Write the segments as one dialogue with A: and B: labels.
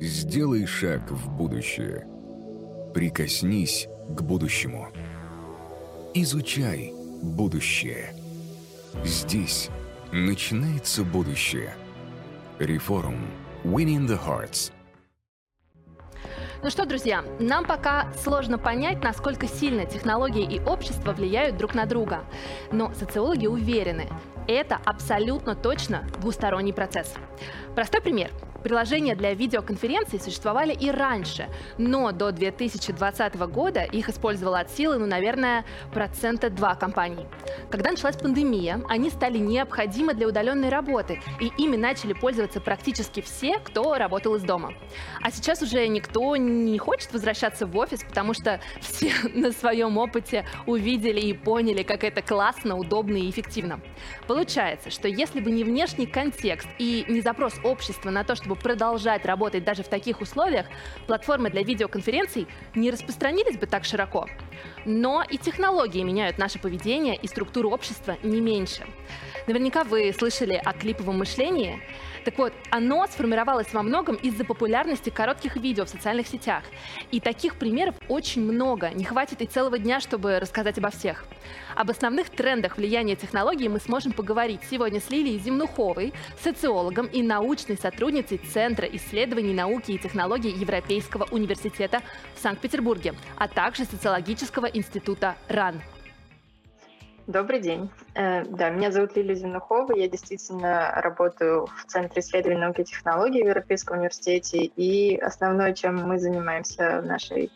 A: Сделай шаг в будущее. Прикоснись к будущему. Изучай будущее. Здесь начинается будущее. Реформ. Winning the Hearts.
B: Ну что, друзья, нам пока сложно понять, насколько сильно технологии и общество влияют друг на друга. Но социологи уверены, это абсолютно точно двусторонний процесс. Простой пример. Приложения для видеоконференций существовали и раньше, но до 2020 года их использовало от силы, ну, наверное, процента 2 компаний. Когда началась пандемия, они стали необходимы для удаленной работы, и ими начали пользоваться практически все, кто работал из дома. А сейчас уже никто не хочет возвращаться в офис, потому что все на своем опыте увидели и поняли, как это классно, удобно и эффективно. Получается, что если бы не внешний контекст и не запрос общества на то, чтобы чтобы продолжать работать даже в таких условиях, платформы для видеоконференций не распространились бы так широко. Но и технологии меняют наше поведение и структуру общества не меньше. Наверняка вы слышали о клиповом мышлении. Так вот, оно сформировалось во многом из-за популярности коротких видео в социальных сетях. И таких примеров очень много, не хватит и целого дня, чтобы рассказать обо всех. Об основных трендах влияния технологий мы сможем поговорить сегодня с Лилией Земнуховой, социологом и научной сотрудницей Центра исследований науки и технологий Европейского университета в Санкт-Петербурге, а также социологического института РАН.
C: Добрый день. Э, да, меня зовут Лилия Зинухова. Я действительно работаю в Центре исследований науки и технологий в Европейском университете. И основное, чем мы занимаемся в нашей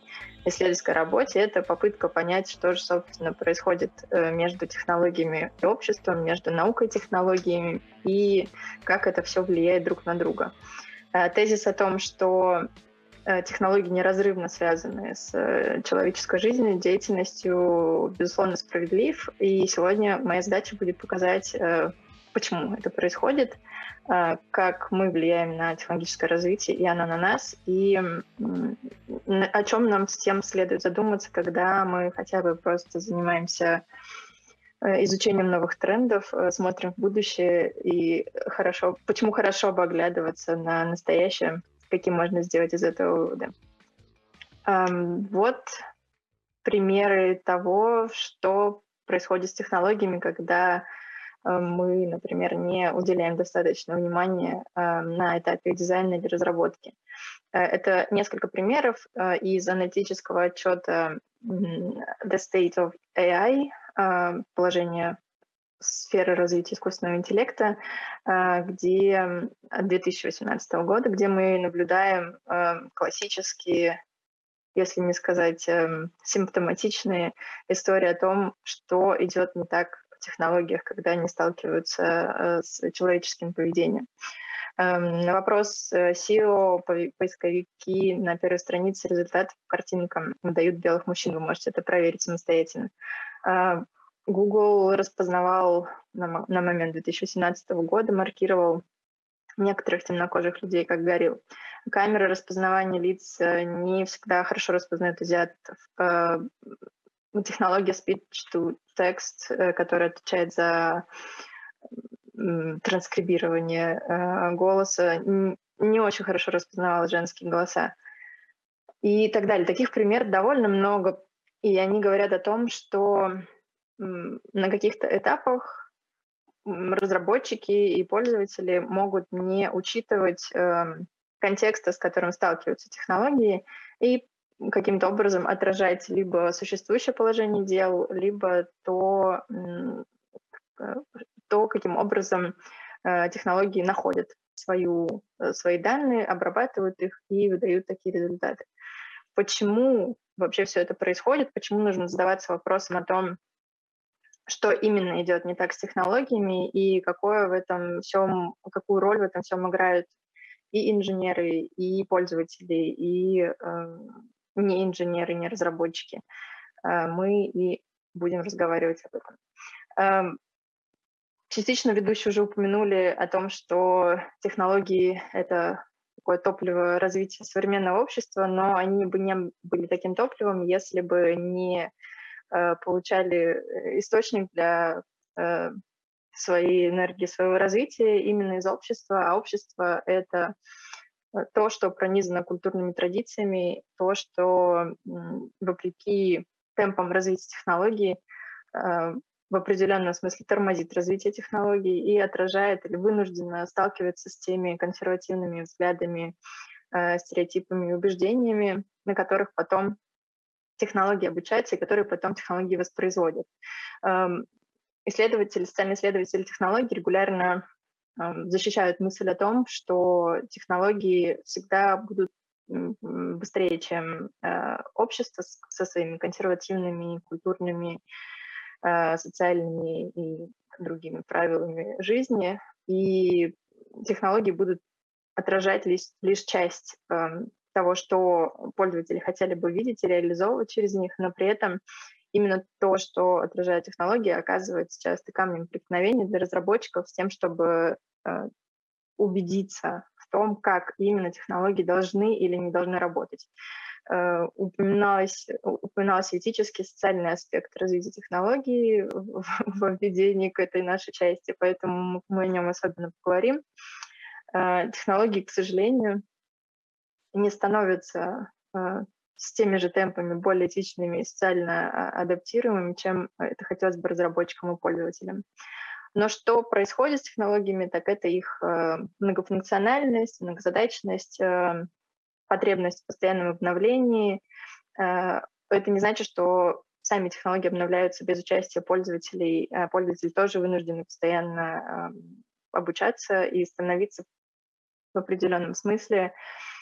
C: исследовательской работе, это попытка понять, что же, собственно, происходит э, между технологиями и обществом, между наукой и технологиями, и как это все влияет друг на друга. Э, тезис о том, что технологии неразрывно связаны с э, человеческой жизнью, деятельностью, безусловно, справедлив. И сегодня моя задача будет показать, э, почему это происходит, как мы влияем на технологическое развитие, и оно на нас, и о чем нам всем следует задуматься, когда мы хотя бы просто занимаемся изучением новых трендов, смотрим в будущее и хорошо, почему хорошо бы оглядываться на настоящее, каким можно сделать из этого выводы. Вот примеры того, что происходит с технологиями, когда мы, например, не уделяем достаточно внимания на этапе дизайна или разработки. Э, это несколько примеров э, из аналитического отчета The State of AI, положение сферы развития искусственного интеллекта, а, где 2018 года, где мы наблюдаем а, классические, если не сказать эм, симптоматичные истории о том, что идет не так в технологиях, когда они сталкиваются э, с человеческим поведением. Эм, на вопрос э, SEO поисковики на первой странице результатов картинкам дают белых мужчин. Вы можете это проверить самостоятельно. Google распознавал на, на момент 2017 года, маркировал некоторых темнокожих людей как горилл. Камеры распознавания лиц э, не всегда хорошо распознают азиатов. Э, технология speech to text, э, которая отвечает за транскрибирование голоса, не очень хорошо распознавала женские голоса. И так далее. Таких примеров довольно много. И они говорят о том, что на каких-то этапах разработчики и пользователи могут не учитывать э, контекста, с которым сталкиваются технологии, и каким-то образом отражать либо существующее положение дел, либо то, э, то каким образом э, технологии находят свою, э, свои данные, обрабатывают их и выдают такие результаты. Почему вообще все это происходит? Почему нужно задаваться вопросом о том, что именно идет не так с технологиями и какое в этом всем, какую роль в этом всем играют и инженеры, и пользователи, и э, не инженеры, не разработчики. Э, мы и будем разговаривать об этом. Э, частично ведущие уже упомянули о том, что технологии — это такое топливо развития современного общества, но они бы не были таким топливом, если бы не получали э, источник для э, своей энергии, своего развития именно из общества, а общество — это то, что пронизано культурными традициями, то, что вопреки темпам развития технологий в определенном смысле тормозит развитие технологий и отражает или вынужденно сталкивается с теми консервативными взглядами, стереотипами и убеждениями, на которых потом технологии обучаются и которые потом технологии воспроизводят. Исследователи, социальные исследователи технологий регулярно защищают мысль о том, что технологии всегда будут быстрее, чем э, общество со своими консервативными, культурными, э, социальными и другими правилами жизни. И технологии будут отражать лишь, лишь часть того, что пользователи хотели бы видеть и реализовывать через них, но при этом именно то, что отражает технологии, оказывается часто камнем преткновения для разработчиков с тем, чтобы э, убедиться в том, как именно технологии должны или не должны работать. Э, упоминалось, упоминался этический, социальный аспект развития технологий в, в введении к этой нашей части, поэтому мы о нем особенно поговорим. Э, технологии, к сожалению, не становятся э, с теми же темпами более этичными и социально а, адаптируемыми, чем это хотелось бы разработчикам и пользователям. Но что происходит с технологиями, так это их э, многофункциональность, многозадачность, э, потребность в постоянном обновлении. Это не значит, что сами технологии обновляются без участия пользователей. Пользователи тоже вынуждены постоянно обучаться и становиться в определенном смысле Эм,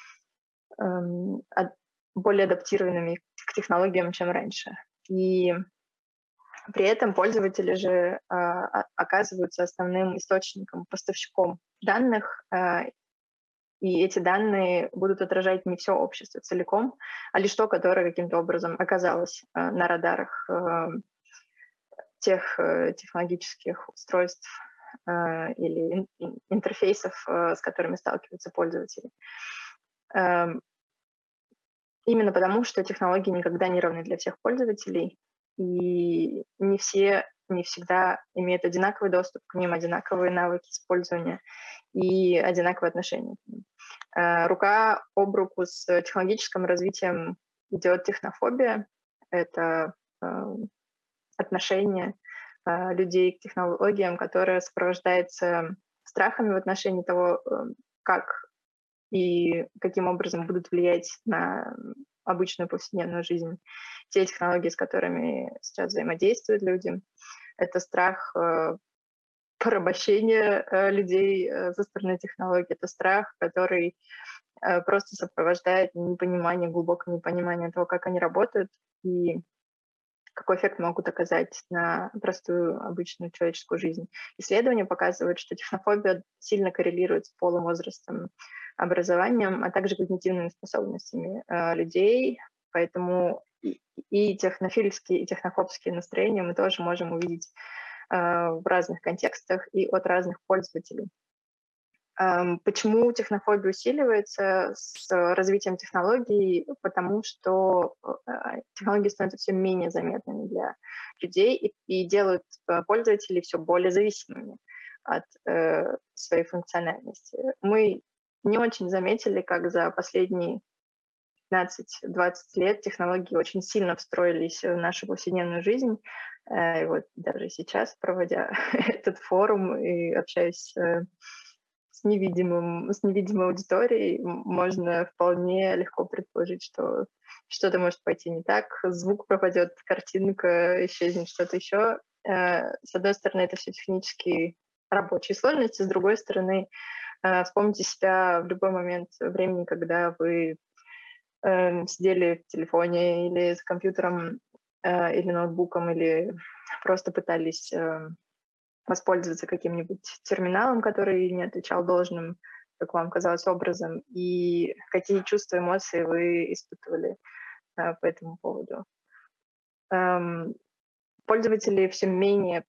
C: более адаптированными к технологиям, чем раньше. И при этом пользователи же а, оказываются основным источником, поставщиком данных, а, и эти данные будут отражать не все общество целиком, а лишь то, которое каким-то образом оказалось а, на радарах тех э, технологических устройств или интерфейсов, с которыми сталкиваются пользователи. Эм, именно потому, что технологии никогда не равны для всех пользователей, и не все не всегда имеют одинаковый доступ к ним, одинаковые навыки использования и одинаковые отношения. Э, рука об руку с технологическим развитием идет технофобия. Это эм, отношение э, людей к технологиям, которое сопровождается страхами в отношении того, эм, как и каким образом будут влиять на обычную повседневную жизнь те технологии, с которыми сейчас взаимодействуют люди. Это страх э, порабощения э, людей э, со стороны технологий, это страх, который просто сопровождает непонимание, глубокое непонимание того, как они работают и какой эффект могут оказать на простую обычную человеческую жизнь. Исследования показывают, что технофобия сильно коррелирует с полом, возрастом, образованием, а также когнитивными способностями э, людей. Поэтому и, и технофильские, и технофобские настроения мы тоже можем увидеть э, в разных контекстах и от разных пользователей. Почему технофобия усиливается с развитием технологий? Потому что э, технологии становятся все менее заметными для людей и, и делают пользователей все более зависимыми от э, своей функциональности. Мы не очень заметили, как за последние 15-20 лет технологии очень сильно встроились в нашу повседневную жизнь. Э, и вот даже сейчас, проводя этот форум и общаясь э, с, невидимым, с невидимой аудиторией, можно вполне легко предположить, что что-то может пойти не так, звук пропадет, картинка исчезнет, что-то еще. Э, с одной стороны, это все технические рабочие сложности, с другой стороны, Э, вспомните себя в любой момент времени, когда вы э, сидели в телефоне или с компьютером э, или ноутбуком, или просто пытались э, воспользоваться каким-нибудь терминалом, который не отвечал должным, как вам казалось, образом, и какие чувства, эмоции вы испытывали э, по этому поводу. Эм, пользователи все менее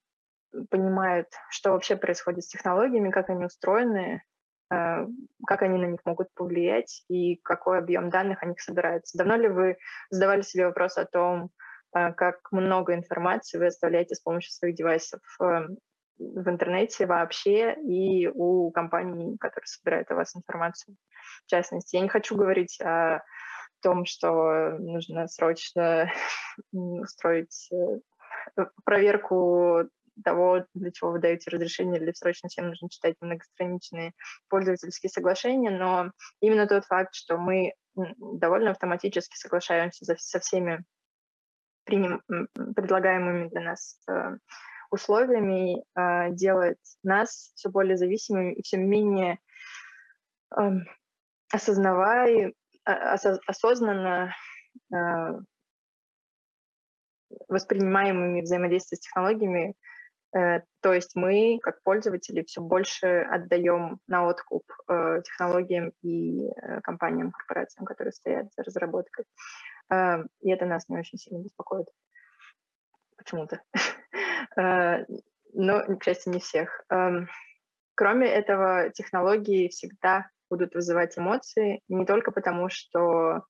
C: понимают, что вообще происходит с технологиями, как они устроены, Э, как они на них могут повлиять и какой объем данных о них собирается. Давно ли вы задавали себе вопрос о том, э, как много информации вы оставляете с помощью своих девайсов э, в интернете вообще и у компаний, которые собирают о вас информацию. В частности, я не хочу говорить о том, что нужно срочно устроить э, проверку того, для чего вы даете разрешение, или срочно всем нужно читать многостраничные пользовательские соглашения, но именно тот факт, что мы довольно автоматически соглашаемся со всеми приним, предлагаемыми для нас э, условиями, э, делает нас все более зависимыми и все менее эм, осознавая, а, осознанно э, воспринимаемыми взаимодействия с технологиями Э, то есть мы, как пользователи, все больше отдаем на откуп э, технологиям и э, компаниям, корпорациям, которые стоят за разработкой. И это нас не очень сильно беспокоит. Почему-то. Но, к счастью, не всех. Эм, кроме этого, технологии всегда будут вызывать эмоции, не только потому, что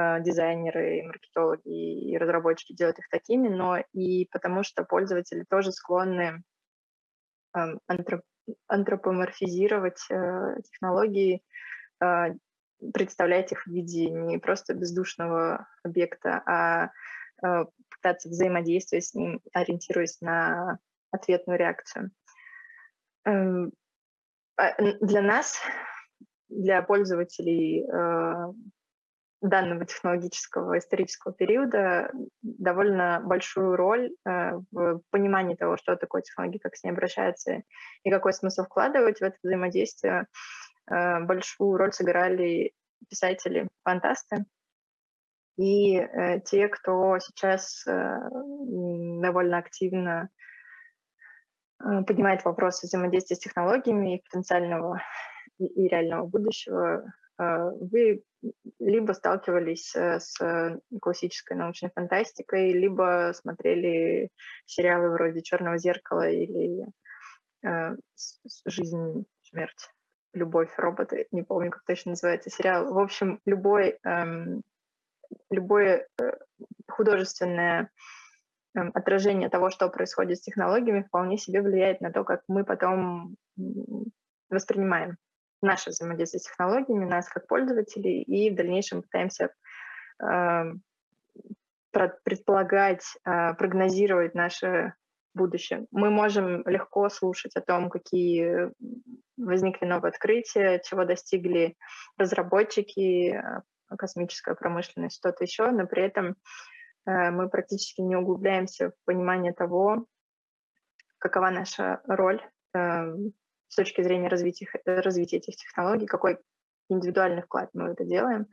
C: Э, дизайнеры, маркетологи и разработчики делают их такими, но и потому что пользователи тоже склонны эм, антроп антропоморфизировать э, технологии, э, представлять их в виде не просто бездушного объекта, а пытаться взаимодействовать с ним, ориентируясь на ответную реакцию. Эм, а, для нас, для пользователей данного технологического исторического периода довольно большую роль э, в понимании того, что такое технология, как с ней обращаться и какой смысл вкладывать в это взаимодействие. Э, большую роль сыграли писатели-фантасты и э, те, кто сейчас довольно активно поднимает вопросы взаимодействия с технологиями и потенциального и реального будущего а, вы либо сталкивались э, с классической научной фантастикой, либо смотрели сериалы вроде «Черного зеркала» или э, «Жизнь, смерть, любовь, роботы», не помню, как точно называется сериал. В общем, любой, эм, любое э, художественное эм, отражение того, что происходит с технологиями, вполне себе влияет на то, как мы потом воспринимаем наше взаимодействие с технологиями, нас как пользователей, и в дальнейшем пытаемся э, предполагать, э, прогнозировать наше будущее. Мы можем легко слушать о том, какие возникли новые открытия, чего достигли разработчики, э, космическая промышленность, что-то еще, но при этом э, мы практически не углубляемся в понимание того, какова наша роль эм, с точки зрения развития, развития этих технологий, какой индивидуальный вклад мы в это делаем,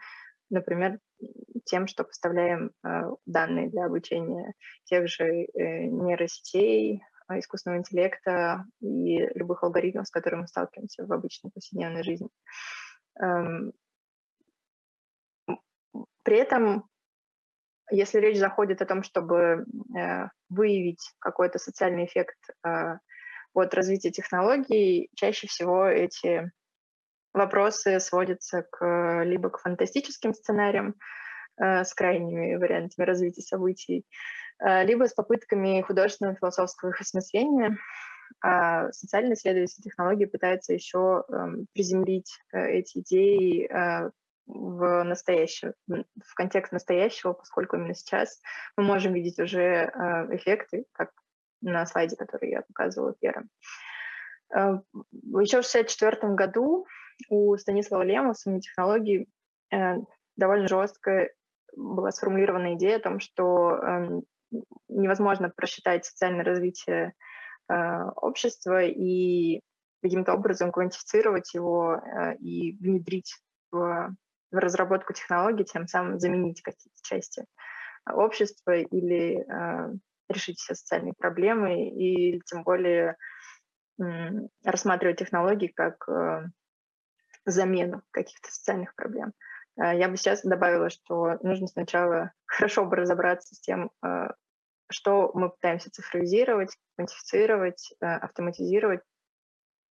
C: например, тем, что поставляем э, данные для обучения тех же э, нейросетей, э, искусственного интеллекта и любых алгоритмов, с которыми мы сталкиваемся в обычной повседневной жизни. Эм, при этом, если речь заходит о том, чтобы э, выявить какой-то социальный эффект э, от развития технологий, чаще всего эти вопросы сводятся к, либо к фантастическим сценариям э, с крайними вариантами развития событий, э, либо с попытками художественного философского их осмысления. А социальные исследователи технологии пытаются еще э, приземлить эти идеи э, в настоящее, в контекст настоящего, поскольку именно сейчас мы можем видеть уже э, эффекты, как на слайде, который я показывала первым. Э, Еще в 1964 году у Станислава Лема в своей технологии э, довольно жестко была сформулирована идея о том, что эм, невозможно просчитать социальное развитие общества и каким-то образом квантифицировать его и внедрить в, в разработку технологий, тем самым заменить какие-то части общества или решить все социальные проблемы и тем более рассматривать технологии как э, замену каких-то социальных проблем. Э, я бы сейчас добавила, что нужно сначала хорошо бы разобраться с тем, э, что мы пытаемся цифровизировать, квантифицировать, автоматизировать,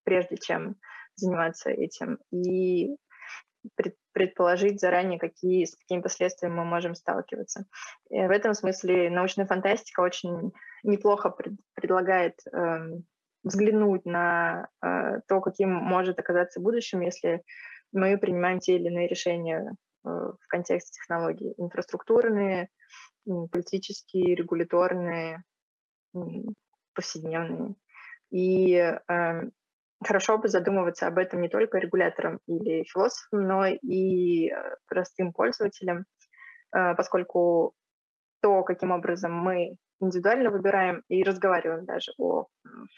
C: прежде чем заниматься этим. И предположить заранее, какие, с какими последствиями мы можем сталкиваться. И в этом смысле научная фантастика очень неплохо пред, предлагает э, взглянуть на то, каким может оказаться будущем, если мы принимаем те или иные решения в контексте технологий. Инфраструктурные, политические, регуляторные, повседневные. И э, хорошо бы задумываться об этом не только регуляторам или философам, но и э, простым пользователям, э, поскольку то, каким образом мы индивидуально выбираем и разговариваем даже о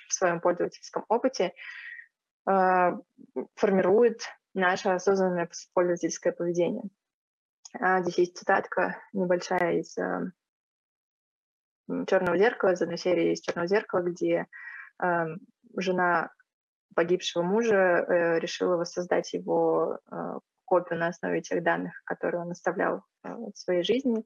C: своем пользовательском опыте, э, формирует наше осознанное пользовательское поведение. А здесь есть цитатка небольшая из «Черного зеркала», из одной серии из «Черного зеркала», где жена погибшего мужа э, решила воссоздать его э, копию на основе тех данных, которые он оставлял э, в своей жизни,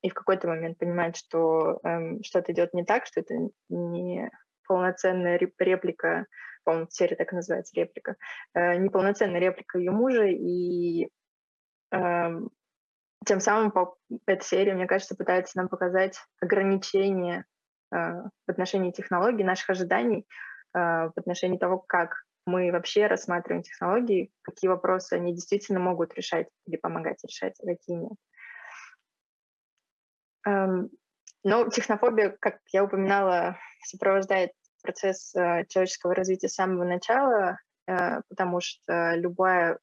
C: и в какой-то момент понимает, что э, что-то идет не так, что это не полноценная реплика, по-моему, серия так и называется, реплика, э, неполноценная реплика ее мужа, и э, тем самым по, эта серия, мне кажется, пытается нам показать ограничения э, в отношении технологий, наших ожиданий, в отношении того, как мы вообще рассматриваем технологии, какие вопросы они действительно могут решать или помогать решать, а какие нет. Эм, но технофобия, как я упоминала, сопровождает процесс э, человеческого развития с самого начала, э, потому что любое,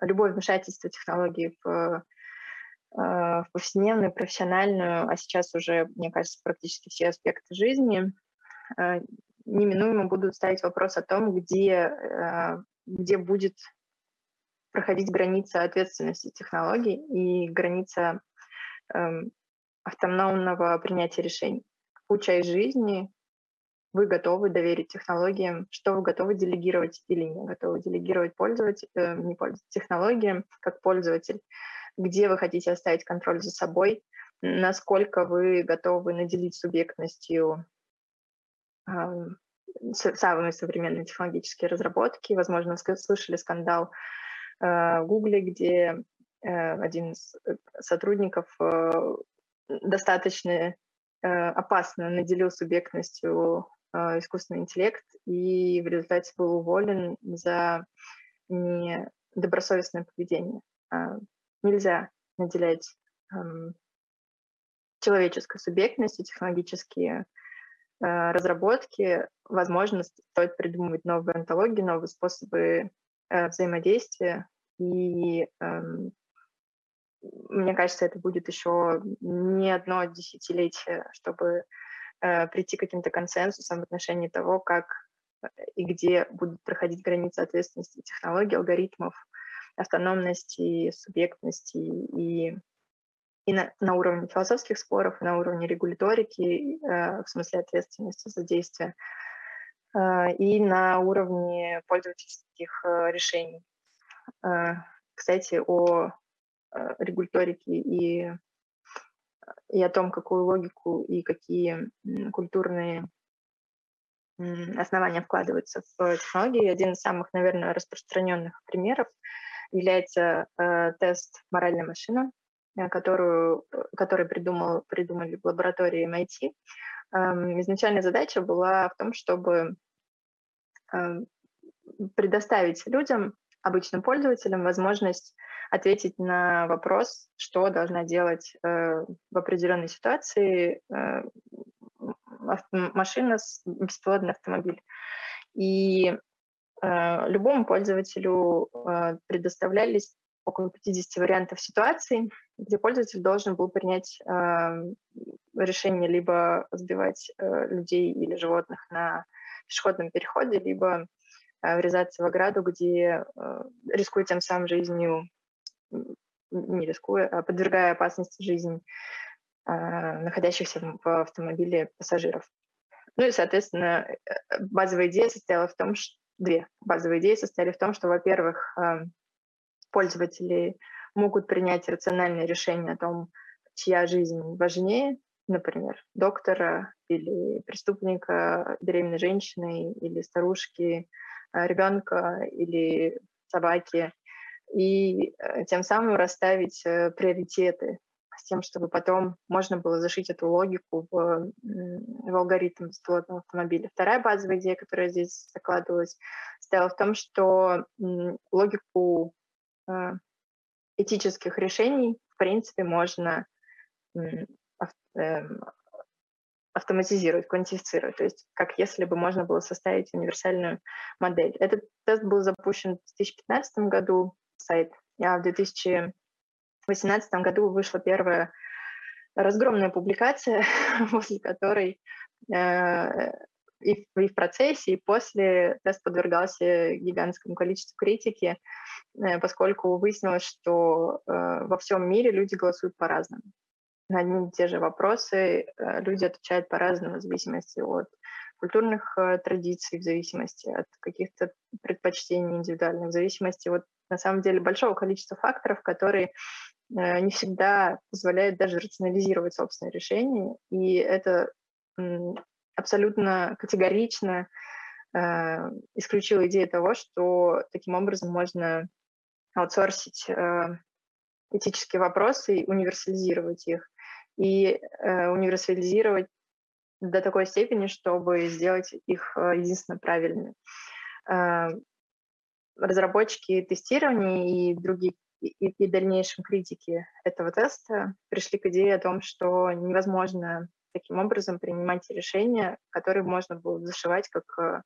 C: любое вмешательство технологий в а, в повседневную, профессиональную, а сейчас уже, мне кажется, практически все аспекты жизни, а, неминуемо будут ставить вопрос о том, где, а, где будет проходить граница ответственности технологий и граница эм, автономного принятия решений. Какую часть жизни вы готовы доверить технологиям, что вы готовы делегировать или не готовы делегировать пользователь, э, не пользователь, технологиям как пользователь, где вы хотите оставить контроль за собой, насколько вы готовы наделить субъектностью э, самые современные технологические разработки. Возможно, слышали скандал э, в Гугле, где э, один из э, сотрудников достаточно опасно наделил субъектностью искусственный интеллект и в результате был уволен за недобросовестное поведение нельзя наделять эм, человеческой субъектностью технологические э, разработки. Возможно, стоит придумывать новые антологии, новые способы э, взаимодействия. И э, мне кажется, это будет еще не одно десятилетие, чтобы э, прийти к каким-то консенсусам в отношении того, как э, и где будут проходить границы ответственности технологий, алгоритмов, автономности, субъектности и, и на, на уровне философских споров, и на уровне регуляторики, э, в смысле ответственности за действия, э, и на уровне пользовательских э, решений. Э, кстати, о э, регуляторике и, и о том, какую логику и какие культурные основания вкладываются в технологии. Один из самых, наверное, распространенных примеров является э, тест «Моральная машина», э, которую, э, который придумал, придумали в лаборатории MIT. Эм, изначальная задача была в том, чтобы эм, предоставить людям, обычным пользователям, возможность ответить на вопрос, что должна делать э, в определенной ситуации э, машина, беспилотный автомобиль. И Э, любому пользователю э, предоставлялись около 50 вариантов ситуаций, где пользователь должен был принять эм, решение либо сбивать э, людей или животных на пешеходном переходе, либо врезаться в ограду, где рискуя тем самым жизнью, не рискуя, а подвергая опасности жизни находящихся в автомобиле пассажиров. Ну и, соответственно, базовая идея состояла в том, что две базовые идеи состояли в том, что, во-первых, эм, пользователи могут принять рациональное решение о том, чья жизнь важнее, например, доктора или преступника, беременной женщины или старушки, э, ребенка или собаки, и э, тем самым расставить э, приоритеты с тем, чтобы потом можно было зашить эту логику в, в алгоритм беспилотного автомобиля. Вторая базовая идея, которая здесь закладывалась, стояла в том, что логику этических решений, в принципе, можно эм, автоматизировать, квантифицировать, то есть как если бы можно было составить универсальную модель. Этот тест был запущен в 2015 году, сайт, а в 2018 году вышла первая разгромная публикация, после которой э, и, и в процессе, и после тест подвергался гигантскому количеству критики, э, поскольку выяснилось, что э, во всем мире люди голосуют по-разному на одни и те же вопросы э, люди отвечают по-разному в зависимости от культурных традиций, в зависимости от каких-то предпочтений индивидуальных, в зависимости от, на самом деле, большого количества факторов, которые не всегда позволяют даже рационализировать собственное решение. И это абсолютно категорично исключило идею того, что таким образом можно аутсорсить этические вопросы и универсализировать их и э, универсализировать до такой степени, чтобы сделать их э, единственно правильными. Э, разработчики тестирования и другие и, и дальнейшем критики этого теста пришли к идее о том, что невозможно таким образом принимать решения, которые можно было зашивать как э,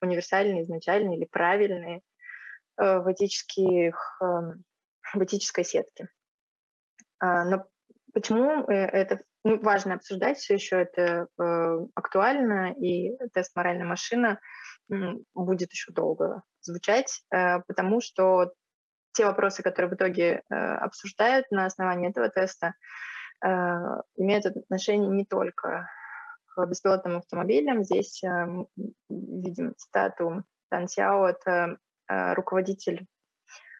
C: универсальные, изначальные или правильные э, в, этических, э, в этической сетке. А, но Почему э, это ну, важно обсуждать все еще, это актуально, и тест «Моральная машина» будет еще долго звучать, потому что те вопросы, которые в итоге обсуждают на основании этого теста, имеют отношение не только к беспилотным автомобилям. Здесь э, видим цитату Тан Сяо, это э, руководитель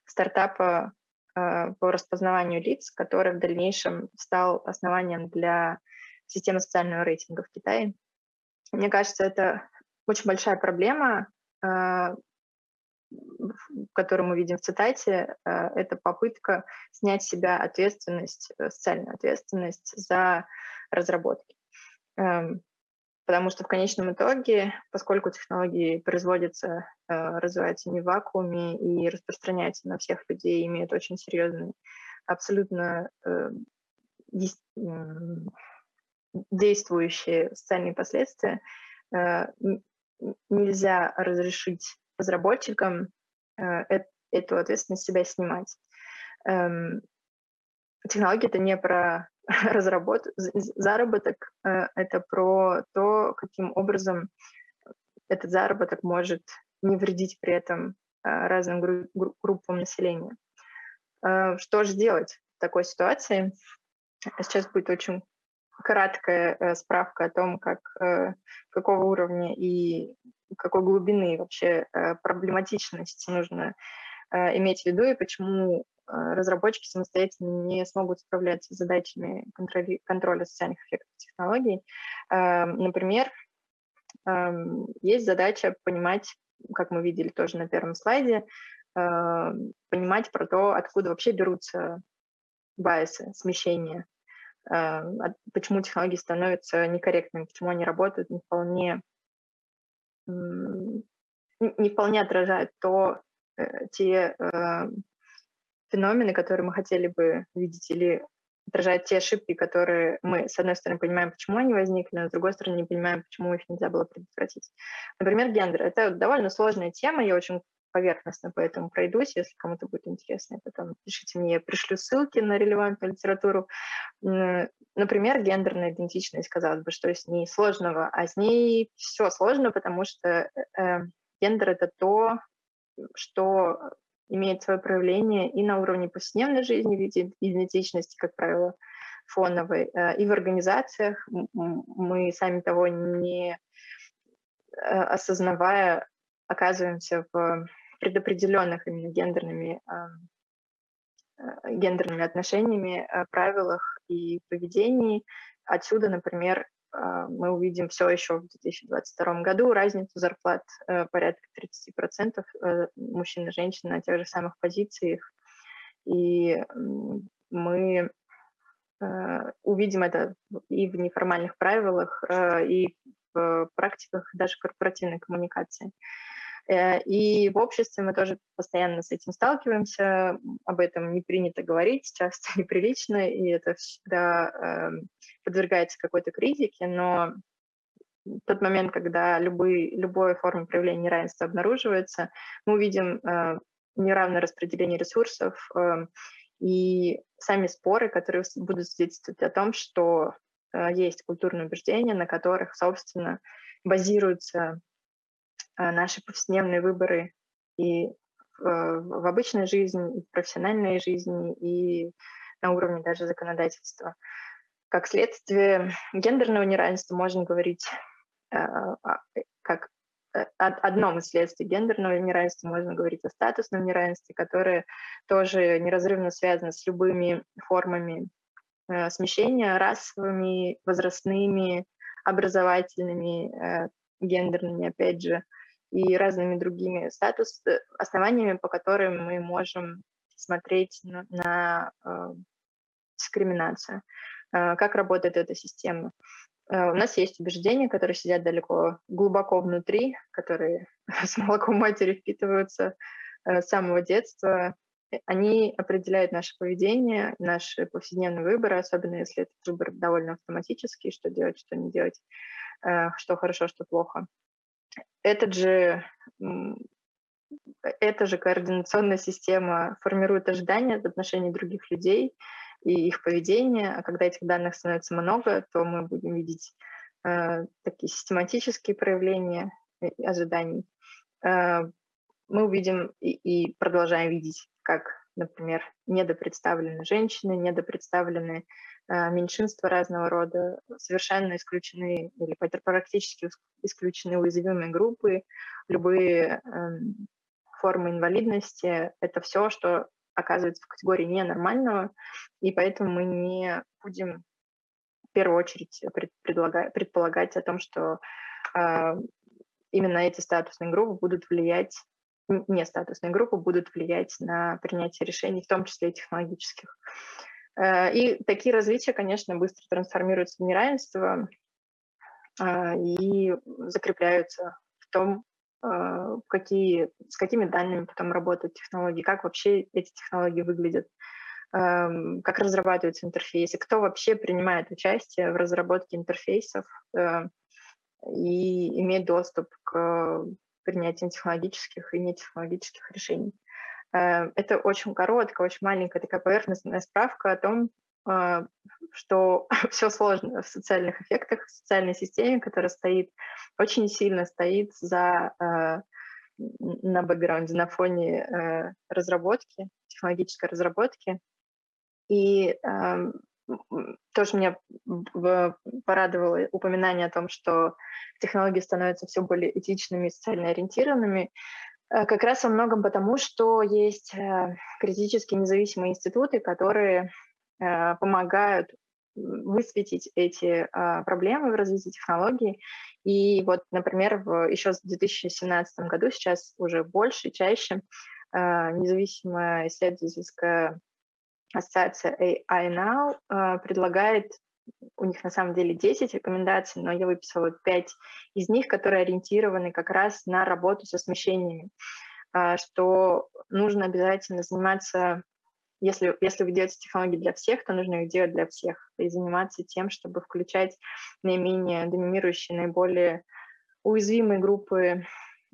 C: стартапа по распознаванию лиц, который в дальнейшем стал основанием для системы социального рейтинга в Китае. Мне кажется, это очень большая проблема, э, которую мы видим в цитате, э, это попытка снять с себя ответственность, социальную ответственность за разработки. Эм, потому что в конечном итоге, поскольку технологии производятся, э, развиваются не в вакууме и распространяются на всех людей, имеют очень серьезные, абсолютно э, действующие социальные последствия, э, нельзя разрешить разработчикам эту ответственность себя снимать. Эм, технология — это не про разработ... заработок э, — это про то, каким образом этот заработок может не вредить при этом э, разным гру- группам населения. Э, что же делать в такой ситуации? Сейчас будет очень краткая справка о том, как, какого уровня и какой глубины вообще проблематичности нужно иметь в виду и почему а, разработчики самостоятельно не смогут справляться с задачами контроля, контроля социальных эффектов технологий. Например, есть задача понимать, как мы видели тоже на первом слайде, понимать про то, откуда вообще берутся байсы, смещения, почему технологии становятся некорректными, почему они работают не вполне, не вполне отражают то, э, те феномены, которые мы хотели бы видеть, или отражают те ошибки, которые мы, с одной стороны, понимаем, почему они возникли, но с другой стороны, не понимаем, почему их нельзя было предотвратить. Например, гендер. Это довольно сложная тема, я очень поверхностно по этому пройдусь. Если кому-то будет интересно, потом пишите мне, я пришлю ссылки на релевантную литературу. Например, гендерная идентичность, казалось бы, что с ней сложного, а с ней все сложно, потому что э, э гендер — это то, что имеет свое проявление и на уровне повседневной жизни в виде идентичности, как правило, фоновой, э, и в организациях. Мы сами того не э, осознавая оказываемся в предопределенных именно гендерными, э, гендерными отношениями, правилах и поведении. Отсюда, например, а, мы увидим все еще в 2022 году разницу зарплат э, порядка 30% э, мужчин и женщин на тех же самых позициях. И мы увидим это и в неформальных правилах, и в практиках даже корпоративной коммуникации. Э, и в обществе мы тоже постоянно с этим сталкиваемся, об этом не принято говорить, часто неприлично, и это всегда эм, подвергается какой-то критике, но тот момент, когда любые, любая форма проявления неравенства обнаруживается, мы увидим э, неравное распределение ресурсов э, и сами споры, которые будут свидетельствовать о том, что э, есть культурные убеждения, на которых, собственно, базируются а, наши повседневные выборы и в обычной жизни, и в профессиональной жизни, и на уровне даже законодательства. Как следствие гендерного неравенства можно говорить а, а, как э, одном из следствий гендерного неравенства можно говорить о статусном неравенстве, которое тоже неразрывно связано с любыми формами э, смещения расовыми, возрастными, образовательными, э, гендерными, опять же, и разными другими статус э, основаниями, по которым мы можем смотреть на, на э, дискриминацию. Э, как работает эта система? Э, у нас есть убеждения, которые сидят далеко, глубоко внутри, которые с молоком матери впитываются э, с самого детства. Они определяют наше поведение, наши повседневные выборы, особенно если этот выбор довольно автоматический, что делать, что не делать, что хорошо, что плохо этот же, эта же координационная система формирует ожидания в отношении других людей и их поведение, а когда этих данных становится много, то мы будем видеть э, такие систематические проявления ожиданий. Э, мы увидим и, и продолжаем видеть, как, например, недопредставлены женщины, недопредставлены а, меньшинства разного рода, совершенно исключены или практически исключены уязвимые группы, любые эм, формы инвалидности. Это все, что оказывается в категории ненормального, и поэтому мы не будем в первую очередь предполагать о том, что э, именно эти статусные группы будут влиять, не статусные группы будут влиять на принятие решений, в том числе и технологических. Э, и такие различия, конечно, быстро трансформируются в неравенство а, и закрепляются в том, а, какие, с какими данными потом работают технологии, как вообще эти технологии выглядят, эм, как разрабатываются интерфейсы, кто вообще принимает участие в разработке интерфейсов э, и имеет доступ к принятию технологических и нетехнологических решений. Э, это очень короткая, очень маленькая такая поверхностная справка о том, э, что все сложно в социальных эффектах, в социальной системе, которая стоит, очень сильно стоит за э, на бэкграунде, на фоне разработки, технологической разработки. И эм, тоже меня порадовало упоминание о том, что технологии становятся все более этичными и социально ориентированными. Э, как раз во многом потому, что есть э, критически независимые институты, которые э, помогают высветить эти проблемы в развитии технологий. И вот, например, в, еще в 2017 году, сейчас уже больше, чаще, независимая исследовательская ассоциация AI Now предлагает у них на самом деле 10 рекомендаций, но я выписала 5 из них, которые ориентированы как раз на работу со смещениями, а, что нужно обязательно заниматься, если, если вы делаете технологии для всех, то нужно их делать для всех и заниматься тем, чтобы включать наименее доминирующие, наиболее уязвимые группы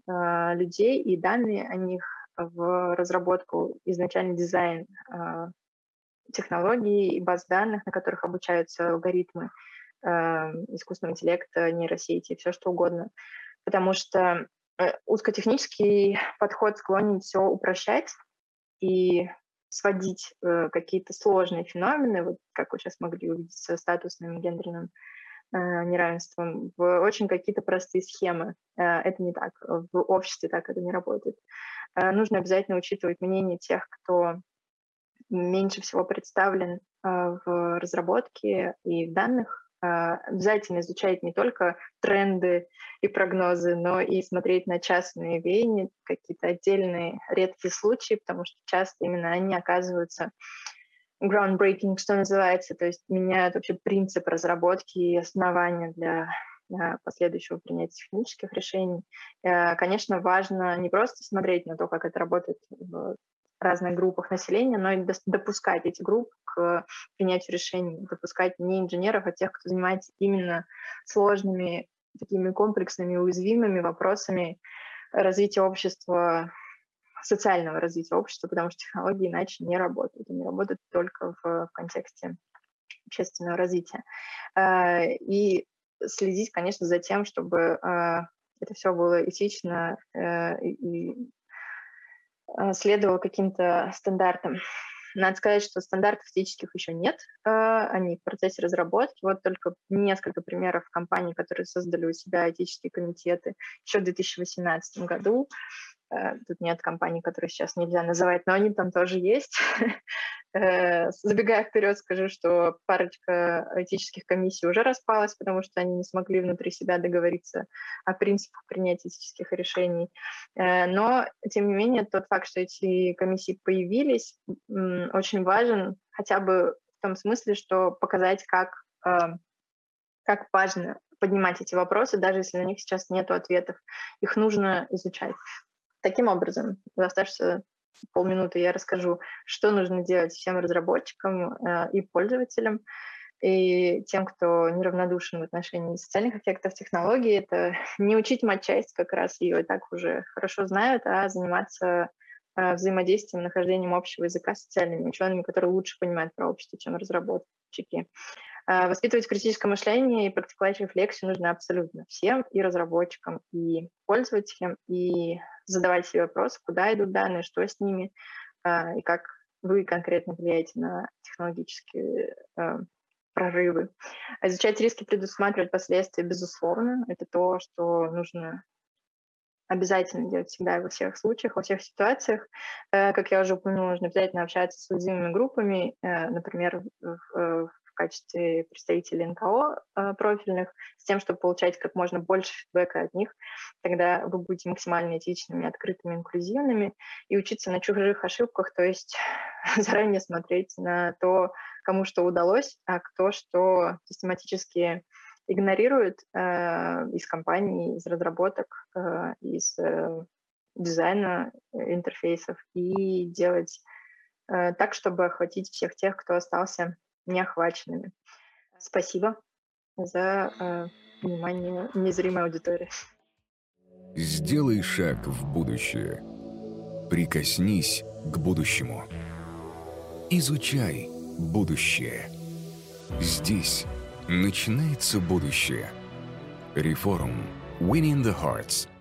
C: э, людей и данные о них в разработку, изначальный дизайн э, технологий и баз данных, на которых обучаются алгоритмы э, искусственного интеллекта, нейросети, все что угодно. Потому что э, узкотехнический подход склонен все упрощать и сводить э, какие-то сложные феномены, вот как вы сейчас могли увидеть со статусным гендерным э, неравенством, в очень какие-то простые схемы. Э, это не так. В обществе так это не работает. Э, нужно обязательно учитывать мнение тех, кто меньше всего представлен а, в разработке и в данных, а, обязательно изучать не только тренды и прогнозы, но и смотреть на частные веяния, какие-то отдельные редкие случаи, потому что часто именно они оказываются groundbreaking, что называется, то есть меняют вообще принцип разработки и основания для последующего принятия технических решений. Э, конечно, важно не просто смотреть на то, как это работает в разных группах населения, но и допускать эти группы к принятию решений, допускать не инженеров, а тех, кто занимается именно сложными, такими комплексными, уязвимыми вопросами развития общества социального развития общества, потому что технологии иначе не работают. Они работают только в, контексте общественного развития. Э, и следить, конечно, за тем, чтобы э, это все было этично э, и следовало каким-то стандартам. Надо сказать, что стандартов этических еще нет, они в процессе разработки. Вот только несколько примеров компаний, которые создали у себя этические комитеты еще в 2018 году. Э, тут нет компаний, которые сейчас нельзя называть, но они там тоже есть. Э, забегая вперед, скажу, что парочка этических комиссий уже распалась, потому что они не смогли внутри себя договориться о принципах принятия этических решений. Э, но, тем не менее, тот факт, что эти комиссии появились, очень важен хотя бы в том смысле, что показать, как, как важно поднимать эти вопросы, даже если на них сейчас нет ответов. Их нужно изучать. Таким образом, в оставшиеся полминуты я расскажу, что нужно делать всем разработчикам э, и пользователям, и тем, кто неравнодушен в отношении социальных эффектов технологии, это не учить матчасть, как раз ее и так уже хорошо знают, а заниматься э, взаимодействием, нахождением общего языка с социальными учеными, которые лучше понимают про общество, чем разработчики. Э, воспитывать критическое мышление и практиковать рефлексию нужно абсолютно всем, и разработчикам, и пользователям, и задавать себе вопрос, куда идут данные, что с ними, э, и как вы конкретно влияете на технологические э, прорывы. Изучать риски, предусматривать последствия, безусловно, это то, что нужно обязательно делать всегда во всех случаях, во всех ситуациях. Как я уже упомянула, нужно обязательно общаться с уязвимыми группами, например, в качестве представителей НКО э, профильных, с тем, чтобы получать как можно больше фидбэка от них. Тогда вы будете максимально этичными, открытыми, инклюзивными и учиться на чужих ошибках, то есть заранее смотреть на то, кому что удалось, а кто что систематически игнорирует э, из компаний, из разработок, э, из э, дизайна интерфейсов и делать э, так, чтобы охватить всех тех, кто остался неохваченными. Спасибо за э, внимание незримой аудитории.
A: Сделай шаг в будущее. Прикоснись к будущему. Изучай будущее. Здесь начинается будущее. Реформ. Winning the Hearts –